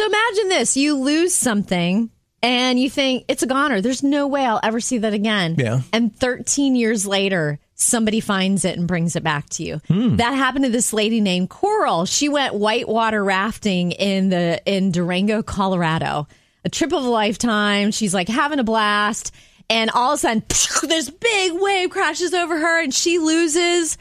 So imagine this you lose something and you think it's a goner. There's no way I'll ever see that again. Yeah. And 13 years later, somebody finds it and brings it back to you. Hmm. That happened to this lady named Coral. She went whitewater rafting in the in Durango, Colorado. A trip of a lifetime. She's like having a blast. And all of a sudden, this big wave crashes over her and she loses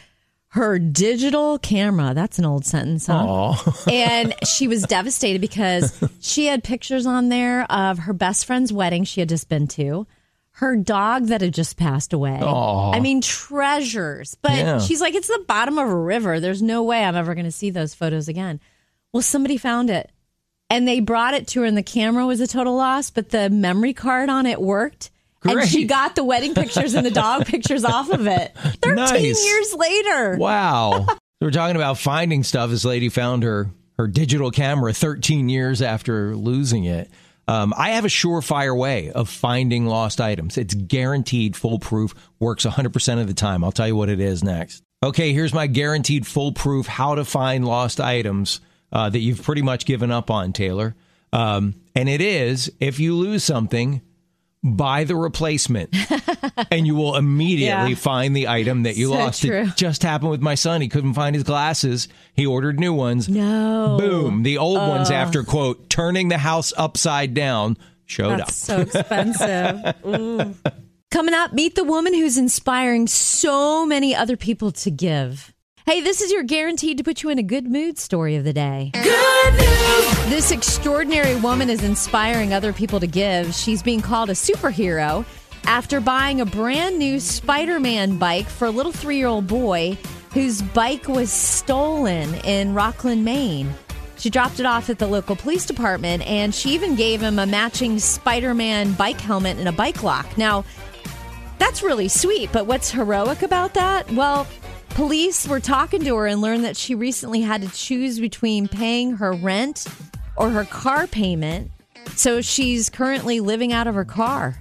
her digital camera. That's an old sentence, huh? and she was devastated because she had pictures on there of her best friend's wedding she had just been to, her dog that had just passed away. I mean, treasures. But Yeah. she's like, it's the bottom of a river. There's no way I'm ever going to see those photos again. Well, somebody found it and they brought it to her, and the camera was a total loss, but the memory card on it worked. And she got the wedding pictures and the dog pictures off of it. 13 Nice. years later. Wow. so we're talking about finding stuff. This lady found her her digital camera 13 years after losing it. Um, I have a surefire way of finding lost items. It's guaranteed foolproof, works 100% of the time. I'll tell you what it is next. Okay, here's my guaranteed foolproof how to find lost items uh, that you've pretty much given up on, Taylor. Um, and it is if you lose something, buy the replacement and you will immediately Yeah. find the item that you So lost. true. It just happened with my son. He couldn't find his glasses. He ordered new ones. No. Boom. The old ones, after quote, turning the house upside down, showed That's up. so expensive. Coming up, meet the woman who's inspiring so many other people to give. Hey, this is your guaranteed to put you in a good mood story of the day. Good news! This extraordinary woman is inspiring other people to give. She's being called a superhero after buying a brand new Spider Man bike for a little three year old boy whose bike was stolen in Rockland, Maine. She dropped it off at the local police department and she even gave him a matching Spider Man bike helmet and a bike lock. Now, that's really sweet, but what's heroic about that? Well, police were talking to her and learned that she recently had to choose between paying her rent or her car payment. So she's currently living out of her car.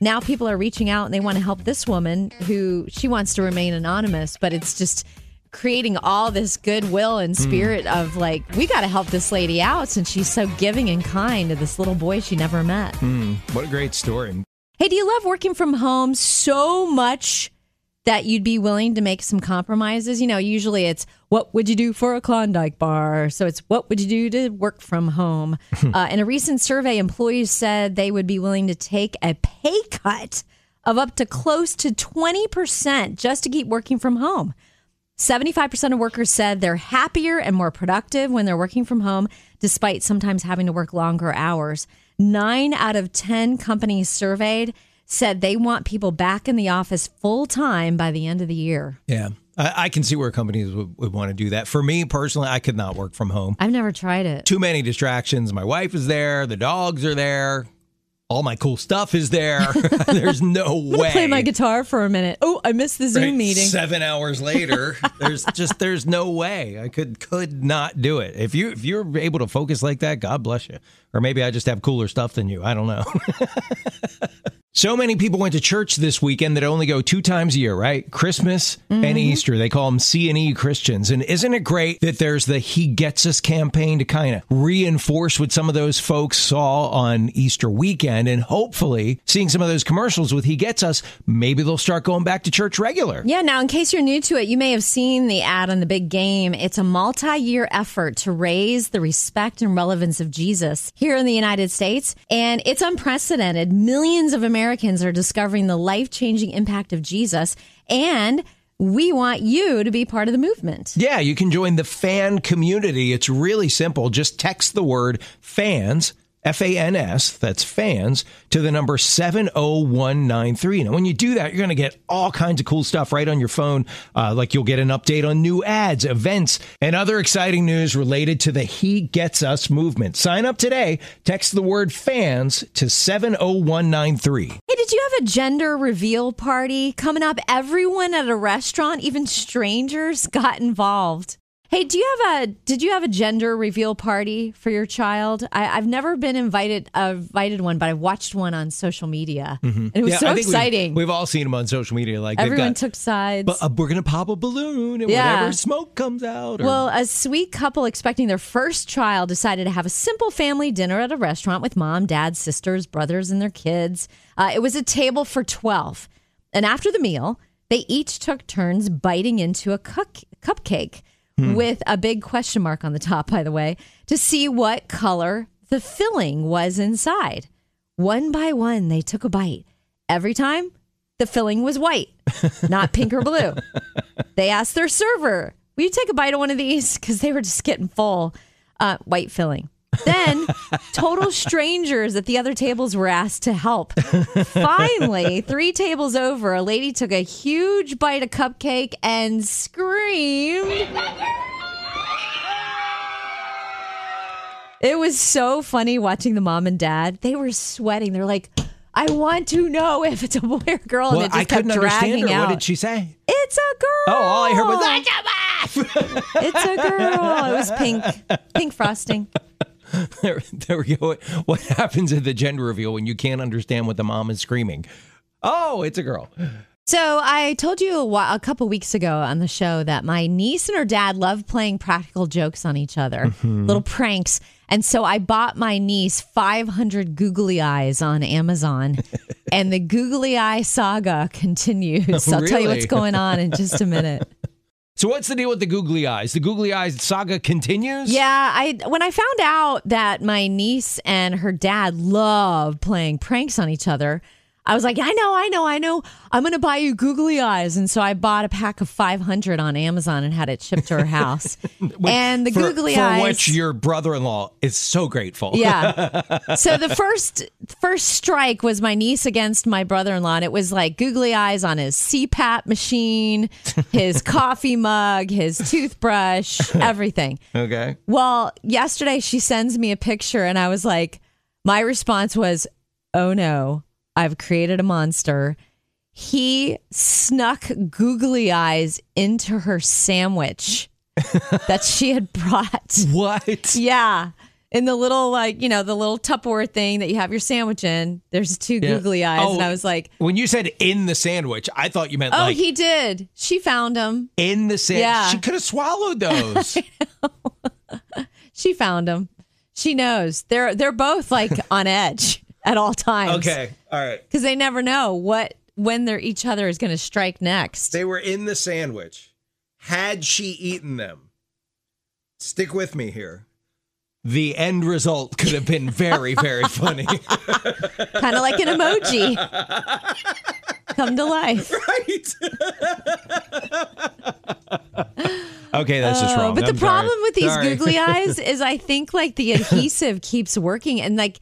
Now people are reaching out and they want to help this woman who she wants to remain anonymous, but it's just creating all this goodwill and hmm. spirit of like, we got to help this lady out since she's so giving and kind to this little boy she never met. Hmm. What a great story. Hey, do you love working from home so much that you'd be willing to make some compromises? You know, usually it's what would you do for a Klondike bar? So it's what would you do to work from home? uh, in a recent survey, employees said they would be willing to take a pay cut of up to close to 20% just to keep working from home. 75% of workers said they're happier and more productive when they're working from home, despite sometimes having to work longer hours. Nine out of 10 companies surveyed said they want people back in the office full time by the end of the year. Yeah. I, I can see where companies would, would want to do that. For me personally, I could not work from home. I've never tried it. Too many distractions. My wife is there. The dogs are there. All my cool stuff is there. There's no way. Play my guitar for a minute. Oh, I missed the Zoom Right, meeting. Seven hours later, there's just there's no way I could could not do it. If you if you're able to focus like that, God bless you. Or maybe I just have cooler stuff than you. I don't know. So many people went to church this weekend that only go two times a year, right? Christmas and mm-hmm. Easter. They call them C and E Christians. And isn't it great that there's the He Gets Us campaign to kind of reinforce what some of those folks saw on Easter weekend, and hopefully seeing some of those commercials with He Gets Us, maybe they'll start going back to church regular. Yeah, now in case you're new to it, you may have seen the ad on the big game. It's a multi year effort to raise the respect and relevance of Jesus here in the United States. And it's unprecedented. Millions of Americans are discovering the life changing impact of Jesus. And we want you to be part of the movement. Yeah, you can join the fan community. It's really simple. Just text the word fans, F A N S, that's fans, to the number 70193. Now, when you do that, you're going to get all kinds of cool stuff right on your phone. Uh, like you'll get an update on new ads, events, and other exciting news related to the He Gets Us movement. Sign up today. Text the word fans to 70193. Hey, did you have a gender reveal party coming up? Everyone at a restaurant, even strangers, got involved. Hey, do you have a did you have a gender reveal party for your child? I, have never been invited uh, invited one, but I watched one on social media, mm-hmm. and it was yeah, so exciting. We've, we've, all seen them on social media. Like everyone got, took sides. But uh, we're gonna pop a balloon, and yeah. whatever smoke comes out. Or... Well, a sweet couple expecting their first child decided to have a simple family dinner at a restaurant with mom, dad, sisters, brothers, and their kids. Uh, it was a table for twelve, and after the meal, they each took turns biting into a cup- cupcake hmm. with a big question mark on the top, by the way, to see what color the filling was inside. One by one, they took a bite. Every time, the filling was white, not pink or blue. They asked their server, Will you take a bite of one of these? Because they were just getting full. Uh, white filling. Then, total strangers at the other tables were asked to help. Finally, three tables over, a lady took a huge bite of cupcake and screamed. It was so funny watching the mom and dad. They were sweating. They're like, I want to know if it's a boy or girl. Well, and it just I kept couldn't dragging understand her. out. What did she say? It's a girl. Oh, all I heard was it's a girl. It was pink, pink frosting. there, there we go. What happens at the gender reveal when you can't understand what the mom is screaming? Oh, it's a girl. So I told you a, while, a couple weeks ago on the show that my niece and her dad love playing practical jokes on each other, mm-hmm. little pranks. And so I bought my niece 500 googly eyes on Amazon, and the googly eye saga continues. I'll tell you what's going on in just a minute. So what's the deal with the googly eyes? The googly eyes saga continues? Yeah, I when I found out that my niece and her dad love playing pranks on each other, I was like, I know, I know, I know. I'm going to buy you googly eyes. And so I bought a pack of 500 on Amazon and had it shipped to her house. and the for, googly for eyes. For which your brother in law is so grateful. Yeah. so the first first strike was my niece against my brother in law. And it was like googly eyes on his CPAP machine, his coffee mug, his toothbrush, everything. Okay. Well, yesterday she sends me a picture and I was like, my response was, oh no I've created a monster. He snuck googly eyes into her sandwich that she had brought. What? Yeah. In the little, like, you know, the little Tupperware thing that you have your sandwich in, there's two yeah. googly eyes. Oh, and I was like, When you said in the sandwich, I thought you meant like oh, like. he did. She found them. In the sandwich. Yeah. She could have swallowed those. she found them. She knows. They're they're both like on edge at all times. Okay. All right. Because they never know what when they're each other is going to strike next. They were in the sandwich. Had she eaten them? Stick with me here. The end result could have been very, very funny. kind of like an emoji. Come to life. Right. okay, that's just oh, wrong. But I'm the problem sorry. with these sorry. googly eyes is I think like the adhesive keeps working and like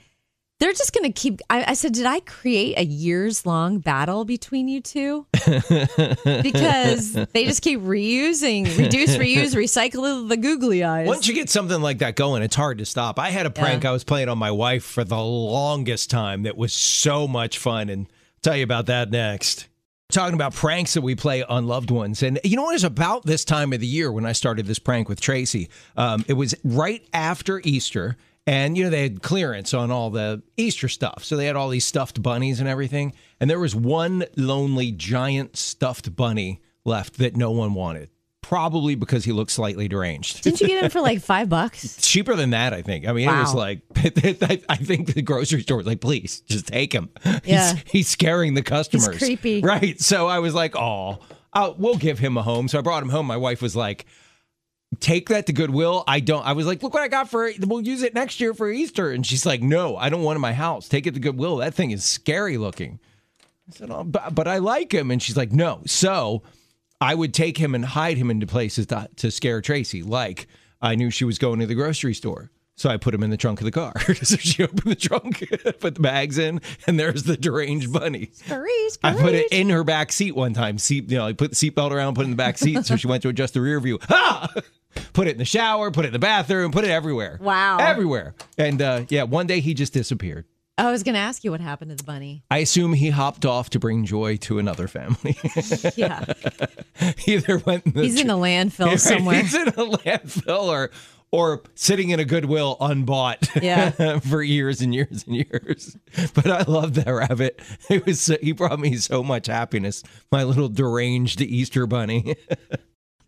they're just going to keep. I, I, said, did I create a years long battle between you two? because they just keep reusing, reduce, reuse, recycle the googly eyes. Once you get something like that going, it's hard to stop. I had a prank yeah. I was playing on my wife for the longest time that was so much fun, and I'll tell you about that next talking about pranks that we play on loved ones. And you know what is about this time of the year when I started this prank with Tracy? Um, it was right after Easter. And, you know, they had clearance on all the Easter stuff. So they had all these stuffed bunnies and everything. And there was one lonely giant stuffed bunny left that no one wanted. Probably because he looked slightly deranged. Didn't you get him for like five bucks? Cheaper than that, I think. I mean, wow. it was like, I think the grocery store was like, please, just take him. Yeah. He's, he's scaring the customers. He's creepy. Right. So I was like, oh, uh, I'll, we'll give him a home. So I brought him home. My wife was like, take that to Goodwill. I don't. I was like, look what I got for. We'll use it next year for Easter. And she's like, no, I don't want it in my house. Take it to Goodwill. That thing is scary looking. I said, oh, but, but I like him. And she's like, no. So I would take him and hide him into places to, to scare Tracy. Like I knew she was going to the grocery store. So I put him in the trunk of the car. so she opened the trunk, put the bags in, and there's the deranged bunny. Scurry, I put it in her back seat one time. Seat, you know, I put the seatbelt around, put it in the back seat, so she went to adjust the rear view. Ha! Ah! Put it in the shower, put it in the bathroom, put it everywhere. Wow. Everywhere. And uh, yeah, one day he just disappeared. I was going to ask you what happened to the bunny. I assume he hopped off to bring joy to another family. Yeah. Either went in the He's in a landfill Right, somewhere. He's in a landfill or or sitting in a Goodwill unbought Yeah. for years and years and years. But I love that rabbit. It was so, he brought me so much happiness. My little deranged Easter bunny.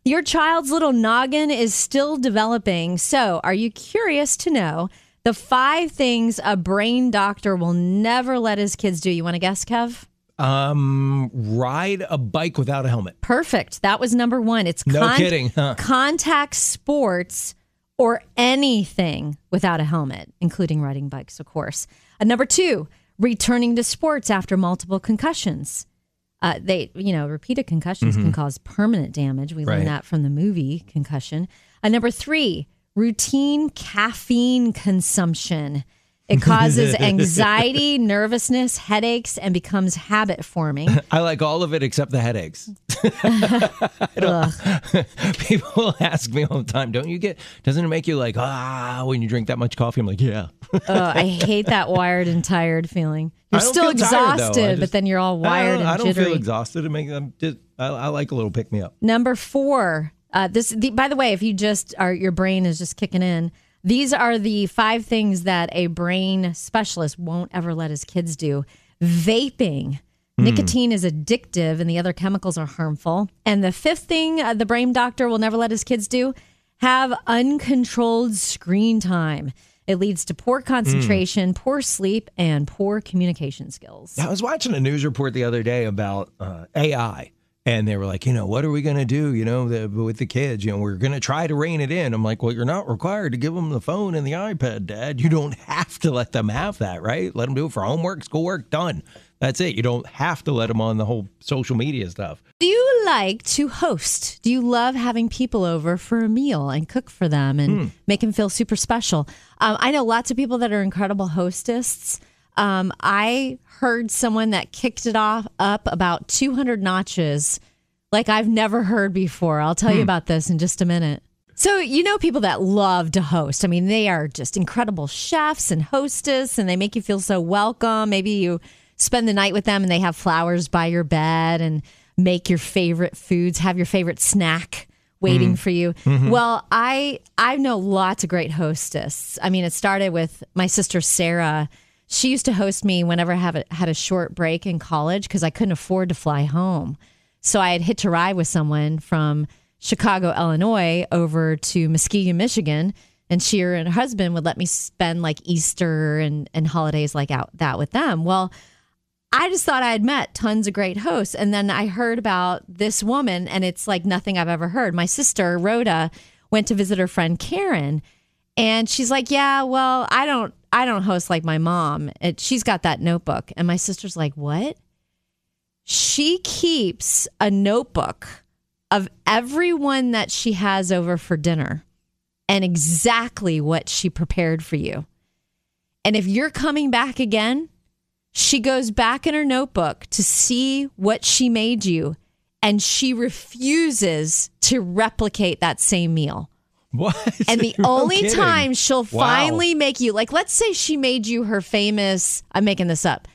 Your child's little noggin is still developing. So, are you curious to know the five things a brain doctor will never let his kids do? You want to guess, Kev? um, ride a bike without a helmet. Perfect. That was number one. It's No kidding, huh? contact sports or anything without a helmet, including riding bikes, of course. Uh, number two, returning to sports after multiple concussions. Uh, they, you know, repeated concussions can cause permanent damage. We Mm-hmm. Right. learned that from the movie Concussion. Uh, number three, routine caffeine consumption. It causes anxiety, nervousness, headaches, and becomes habit forming. I like all of it except the headaches. People ask me all the time, don't you get, doesn't it make you like, ah, when you drink that much coffee? I'm like, yeah. Oh, I hate that wired and tired feeling. You're still feel tired, exhausted, just- but then you're all wired I don't, and I don't feel exhausted. It makes I'm just, I, I like a little pick me up. Number four. Uh, this, the, by the way, if you just are, your brain is just kicking in. These are the five things that a brain specialist won't ever let his kids do. Vaping. Nicotine is addictive and the other chemicals are harmful. And the fifth thing uh, the brain doctor will never let his kids do have uncontrolled screen time. It leads to poor concentration, poor sleep, and poor communication skills. I was watching a news report the other day about uh, AI, and they were like, you know, what are we going to do, you know, the, with the kids? You know, we're going to try to rein it in. I'm like, well, you're not required to give them the phone and the iPad, Dad. You don't have to let them have that, right? Let them do it for homework, schoolwork, done. That's it. You don't have to let them on the whole social media stuff. Do you like to host? Do you love having people over for a meal and cook for them and make them feel super special? Um, I know lots of people that are incredible hostesses. Um, I heard someone that kicked it off up about 200 notches, like I've never heard before. I'll tell you hmm. about this in just a minute. So, you know, people that love to host. I mean, they are just incredible chefs and hostess, and they make you feel so welcome. Maybe you spend the night with them and they have flowers by your bed and make your favorite foods, have your favorite snack waiting hmm. for you. Mm-hmm. Well, I I know lots of great hostess. I mean, it started with my sister Sarah. She used to host me whenever I have a, had a short break in college because I couldn't afford to fly home. So I had hitched a ride with someone from Chicago, Illinois, over to Muskegon, Michigan, and she and her husband would let me spend like Easter and and holidays like out that with them. Well, I just thought I had met tons of great hosts. And then I heard about this woman, and it's like nothing I've ever heard. My sister, Rhoda, went to visit her friend Karen, and she's like, Yeah, well, I don't I don't host like my mom. It, she's got that notebook. And my sister's like, What? She keeps a notebook of everyone that she has over for dinner and exactly what she prepared for you. And if you're coming back again, she goes back in her notebook to see what she made you, and she refuses to replicate that same meal. What? And the No only kidding. time she'll Wow. finally make you, like, let's say she made you her famous, I'm making this up,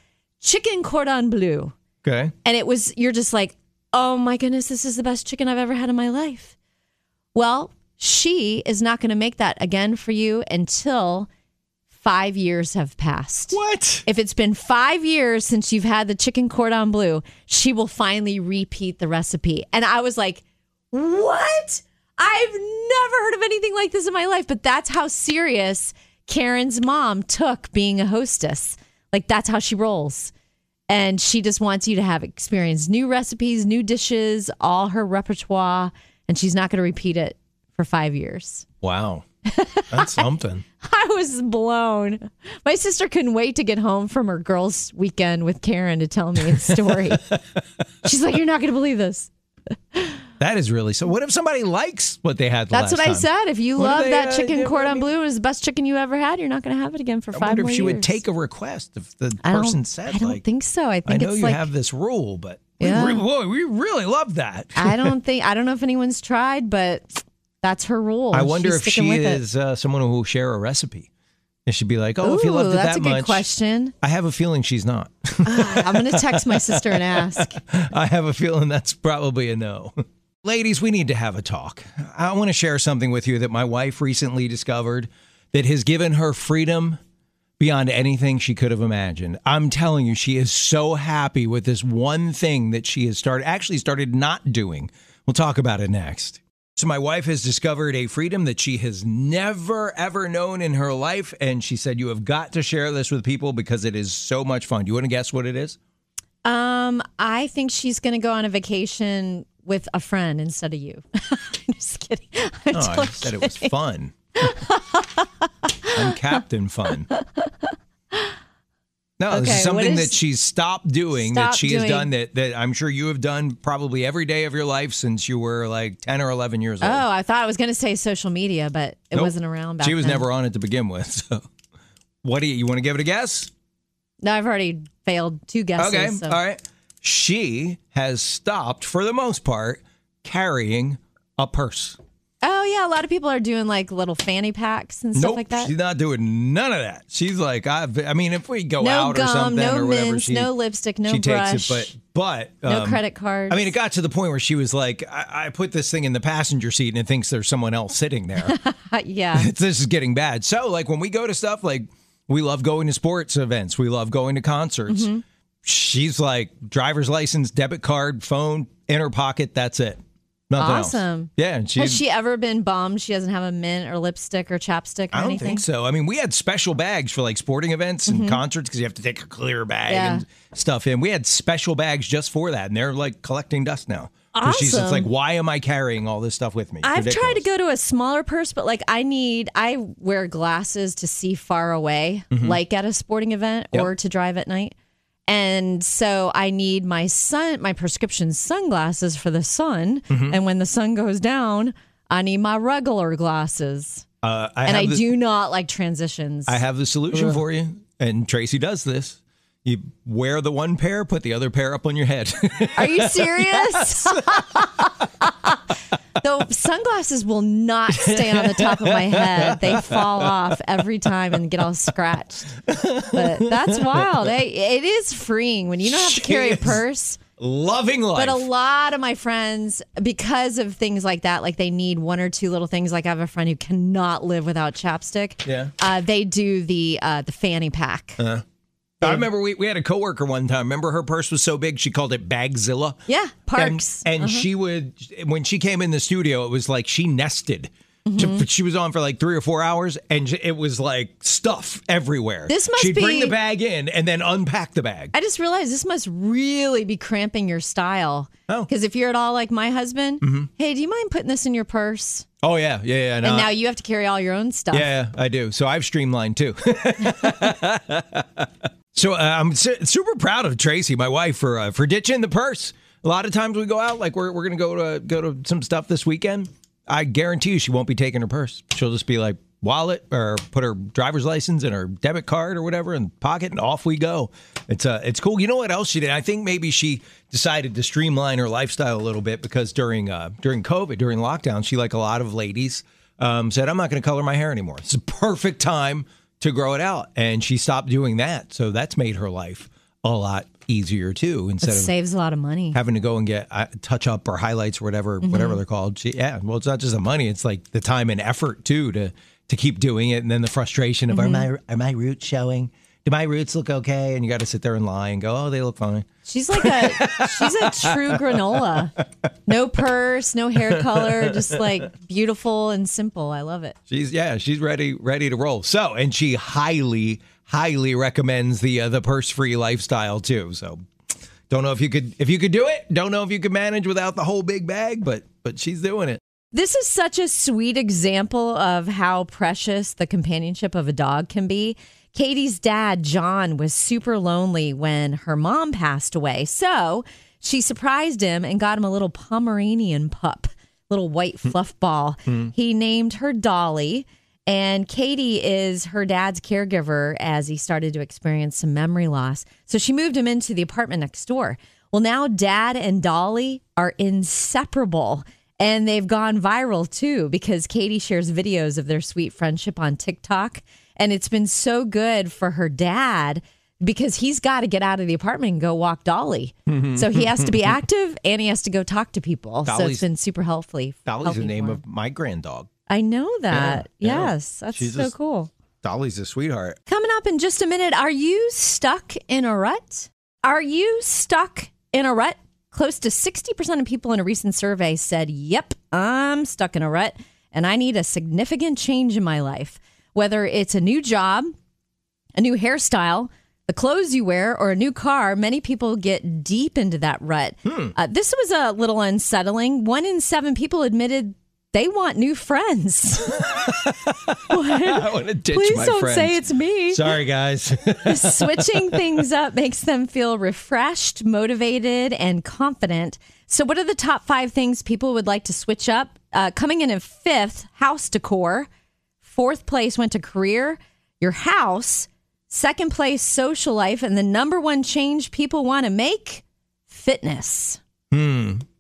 chicken cordon bleu. Okay. And it was, you're just like, oh my goodness, this is the best chicken I've ever had in my life. Well, she is not going to make that again for you until five years have passed. What? If it's been five years since you've had the chicken cordon bleu, she will finally repeat the recipe. And I was like, what? I've never heard of anything like this in my life. But that's how serious Karen's mom took being a hostess. Like, that's how she rolls. And she just wants you to have experience new recipes, new dishes, all her repertoire. And she's not going to repeat it for five years. Wow. That's something. I was blown. My sister couldn't wait to get home from her girls' weekend with Karen to tell me the story. She's like, "You're not going to believe this." That is really so. What if somebody likes what they had That's what I said. If you What love they, that uh, chicken do? I cordon mean- bleu, it was the best chicken you ever had. You're not going to have it again for I five wonder more if she would take a request if the person said, like I don't like, think so. I think I know you like have this rule, but Yeah. we, boy, we really love that. I don't think I don't know if anyone's tried, but that's her rule. I wonder she's if she is uh, someone who will share a recipe. And she'd be like, "Oh, if you Ooh, loved it that's that a good much." question. I have a feeling she's not. Ah, I'm going to text my sister and ask. I have a feeling that's probably a no. Ladies, we need to have a talk. I want to share something with you that my wife recently discovered that has given her freedom beyond anything she could have imagined. I'm telling you, she is so happy with this one thing that she has started actually started not doing. We'll talk about it next. So my wife has discovered a freedom that she has never ever known in her life and she said you have got to share this with people because it is so much fun. Do you want to guess what it is? Um, I think she's going to go on a vacation with a friend instead of you. I'm just kidding. I'm I totally said it was fun. I'm Captain Fun. No, this is something what that is- she's stopped doing that she has done that, that I'm sure you have done probably every day of your life since you were like 10 or 11 years old. Oh, I thought I was going to say social media, but it Nope. wasn't around back She was then. never on it to begin with. So, what do you, you want to give it a guess? No, I've already failed two guesses. Okay. so- All right. She has stopped, for the most part, carrying a purse. Oh yeah, a lot of people are doing like little fanny packs and stuff nope, like that. she's not doing none of that. She's like, I've, I mean, if we go no out or something no or whatever, mints, she, no lipstick, no she brush, takes it. But, but no um, credit cards. I mean, it got to the point where she was like, I, I put this thing in the passenger seat and it thinks there's someone else sitting there. Yeah. this is getting bad. So, like, when we go to stuff, like, we love going to sports events, we love going to concerts. Mm-hmm. She's like, driver's license, debit card, phone, in her pocket. That's it. Nothing Awesome. else. Yeah. And she, Has she ever been bummed she doesn't have a mint or lipstick or chapstick or anything? I don't anything? think so. I mean, we had special bags for like sporting events and concerts because you have to take a clear bag Mm-hmm. Yeah. and stuff in. We had special bags just for that, and they're like collecting dust now. 'Cause She's just like, why am I carrying all this stuff with me? It's I've tried to go to a smaller purse, but like I need, I wear glasses to see far away, like at a sporting event Mm-hmm. Yep. or to drive at night. And so I need my sun, my prescription sunglasses for the sun. Mm-hmm. And when the sun goes down, I need my regular glasses. Uh, I and I the- do not like transitions. I have the solution for you, and Tracy does this. You wear the one pair, put the other pair up on your head. Are you serious? the sunglasses will not stay on the top of my head. They fall off every time and get all scratched. But that's wild. Hey, it is freeing when you don't have to carry a purse. Loving life. But a lot of my friends, because of things like that, like they need one or two little things. Like I have a friend who cannot live without chapstick. Yeah. uh, they do the uh, the fanny pack. I remember we, we had a coworker one time. Remember her purse was so big she called it Bagzilla. yeah, parks. and Uh-huh. she would when she came in the studio, it was like she nested. Mm-hmm. She was on for like three or four hours, and it was like stuff everywhere. This must She'd bring the bag in and then unpack the bag. I just realized this must really be cramping your style. Oh. Mm-hmm. Because if you're at all like my husband, hey, do you mind putting this in your purse? Oh yeah, yeah, yeah. no, and now you have to carry all your own stuff. Yeah, I do. So I've streamlined too. so uh, I'm su- super proud of Tracy, my wife, for uh, for ditching the purse. A lot of times we go out, like we're we're gonna go to go to some stuff this weekend. I guarantee you, she won't be taking her purse. She'll just be like wallet or put her driver's license and her debit card or whatever in pocket, and off we go. It's uh, it's cool. You know what else she did? I think maybe she decided to streamline her lifestyle a little bit because during uh, during COVID, during lockdown, she like a lot of ladies um, said, I'm not going to color my hair anymore. It's a perfect time to grow it out. And she stopped doing that. So that's made her life a lot easier too. It Instead of saves a lot of money. having to go and get uh, touch up or highlights or whatever, whatever they're called. She, yeah. Well, it's not just the money. It's like the time and effort too, to, to keep doing it. And then the frustration of, are my, are my roots showing? Do my roots look okay? And you got to sit there and lie and go, oh, they look fine. She's like a she's a true granola. No purse, no hair color, just like beautiful and simple. I love it. She's yeah, she's ready ready to roll. So, and she highly highly recommends the uh, the purse free lifestyle too. So, don't know if you could if you could do it. Don't know if you could manage without the whole big bag, but but she's doing it. This is such a sweet example of how precious the companionship of a dog can be. Katie's dad, John, was super lonely when her mom passed away. So she surprised him and got him a little Pomeranian pup, little white hmm. fluff ball. Hmm. He named her Dolly. And Katie is her dad's caregiver as he started to experience some memory loss. So she moved him into the apartment next door. Well, now dad and Dolly are inseparable. And they've gone viral too because Katie shares videos of their sweet friendship on TikTok. And it's been so good for her dad because he's got to get out of the apartment and go walk Dolly. Mm-hmm. so he has to be active and he has to go talk to people. so it's been super helpful. Dolly's the name of my grand dog. I know that. Yeah, yeah. yes, that's She's so just- cool. Dolly's a sweetheart. Coming up in just a minute, are you stuck in a rut? Are you stuck in a rut? Close to 60% of people in a recent survey said, Yep, I'm stuck in a rut and I need a significant change in my life. Whether it's a new job, a new hairstyle, the clothes you wear, or a new car, many people get deep into that rut. Uh, this was a little unsettling. One in seven people admitted they want new friends. I want to ditch Please my don't friends. say it's me. Sorry, guys. Switching things up makes them feel refreshed, motivated, and confident. So, what are the top five things people would like to switch up? Uh, coming in at fifth, house decor. Fourth place went to career, your house. Second place, social life. And the number one change people want to make fitness.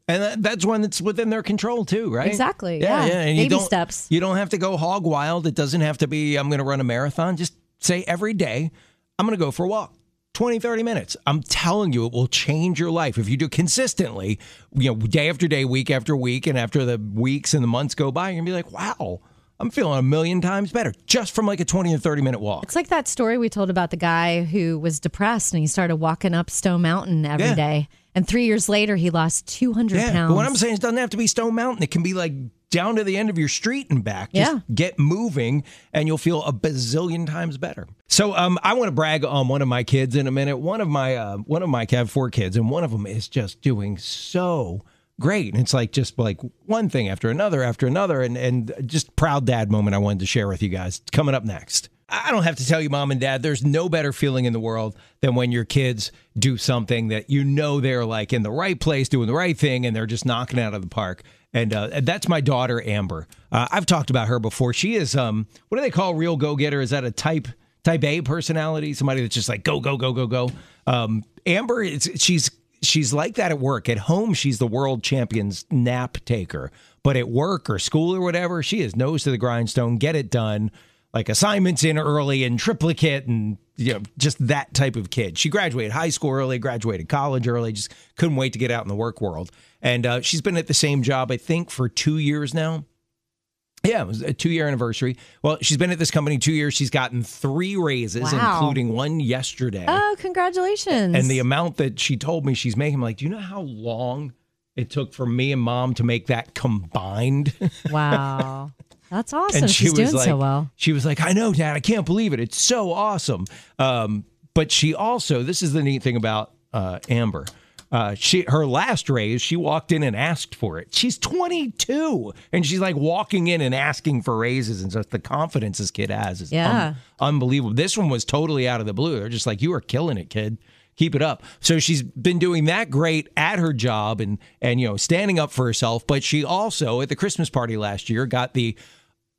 And that's one that's within their control too, right? Exactly, yeah. And you Baby don't, steps. You don't have to go hog wild. It doesn't have to be, I'm going to run a marathon. Just say every day, I'm going to go for a walk. 20, 30 minutes. I'm telling you, it will change your life. If you do consistently, you know, day after day, week after week, and after the weeks and the months go by, you're going to be like, wow, I'm feeling a million times better just from like a 20 or 30 minute walk. It's like that story we told about the guy who was depressed and he started walking up Stone Mountain every day, Yeah. And three years later, he lost 200 Yeah, pounds. but what I'm saying is, it doesn't have to be Stone Mountain. It can be like down to the end of your street and back. Just Yeah. get moving, and you'll feel a bazillion times better. So, um, I want to brag on one of my kids in a minute. One of my, uh, one of my, I have four kids, and one of them is just doing so great. And it's like just like one thing after another after another, and and just proud dad moment I wanted to share with you guys. Coming up next. I don't have to tell you, mom and dad, there's no better feeling in the world than when your kids do something that you know they're like in the right place, doing the right thing, and they're just knocking out of the park. And uh, that's my daughter, Amber. Uh, I've talked about her before. She is, um, what do they call real go getter? Is that a type type A personality? Somebody that's just like go go go go go. Um, Amber, she's she's like that at work. At home, she's the world champion's nap taker. But at work or school or whatever, she is nose to the grindstone, get it done like assignments in early and triplicate and you know just that type of kid she graduated high school early graduated college early just couldn't wait to get out in the work world and uh, she's been at the same job i think for two years now yeah, it was a two year anniversary. Well, she's been at this company two years. She's gotten three raises, Wow. including one yesterday. oh, congratulations. and the amount that she told me she's making, I'm like, do you know how long it took for me and mom to make that combined? wow. That's awesome. and she She's was doing like, so well. she was like, I know, Dad, I can't believe it. It's so awesome. Um, but she also, this is the neat thing about uh, Amber. Uh, she her last raise, she walked in and asked for it. She's 22, and she's like walking in and asking for raises, and just the confidence this kid has is Yeah. unbelievable. This one was totally out of the blue. They're just like, you are killing it, kid. Keep it up. So she's been doing that great at her job and and you know standing up for herself. But she also at the Christmas party last year got the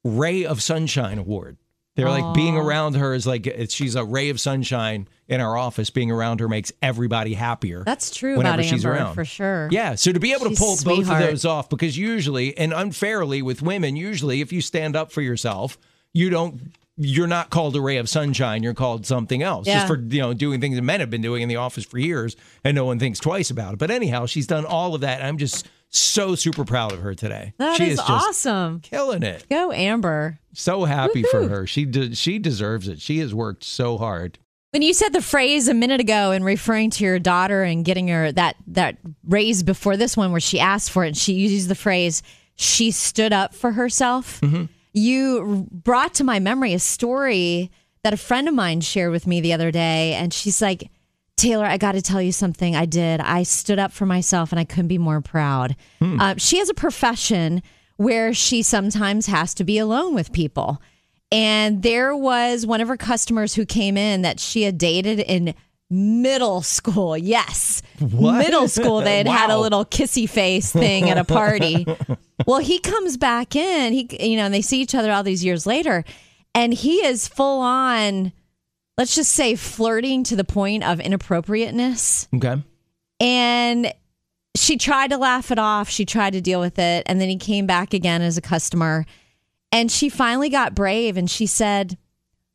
Ray of Sunshine Award. They're like being around her is like she's a ray of sunshine in our office. Being around her makes everybody happier. That's true whenever about she's Amber, around. for sure. Yeah, so to be able She's to pull both of those off, because usually and unfairly with women, usually if you stand up for yourself, you don't. You're not called a ray of sunshine. You're called something else, Yeah. just for you know doing things that men have been doing in the office for years, and no one thinks twice about it. But anyhow, she's done all of that. and I'm just so super proud of her today. That she is just awesome. killing it. Go, Amber. So happy for her. She de- she deserves it. She has worked so hard. When you said the phrase a minute ago in referring to your daughter and getting her that that raise before this one where she asked for it and she used the phrase she stood up for herself. Mm-hmm. You brought to my memory a story that a friend of mine shared with me the other day and she's like Taylor, I got to tell you something. I did. I stood up for myself and I couldn't be more proud. Uh, she has a profession where she sometimes has to be alone with people. And there was one of her customers who came in that she had dated in middle school. Yes. What? Middle school. They had had a little kissy face thing at a party. well, he comes back in, he you know, and they see each other all these years later, and he is full on let's just say flirting to the point of inappropriateness. Okay. And she tried to laugh it off. She tried to deal with it. And then he came back again as a customer. And she finally got brave and she said,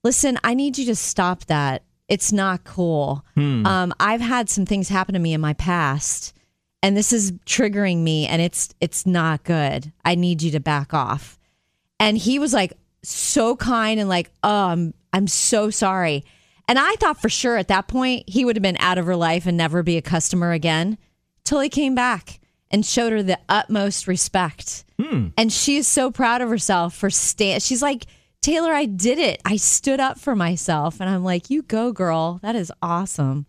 listen, I need you to stop that. It's not cool. Um, I've had some things happen to me in my past, and this is triggering me, and it's it's not good. I need you to back off. And he was like so kind and like, oh, I'm I'm so sorry. And I thought for sure at that point he would have been out of her life and never be a customer again. Till he came back and showed her the utmost respect. Hmm. And she is so proud of herself for stand. She's like, Taylor, I did it. I stood up for myself. And I'm like, you go, girl. That is awesome.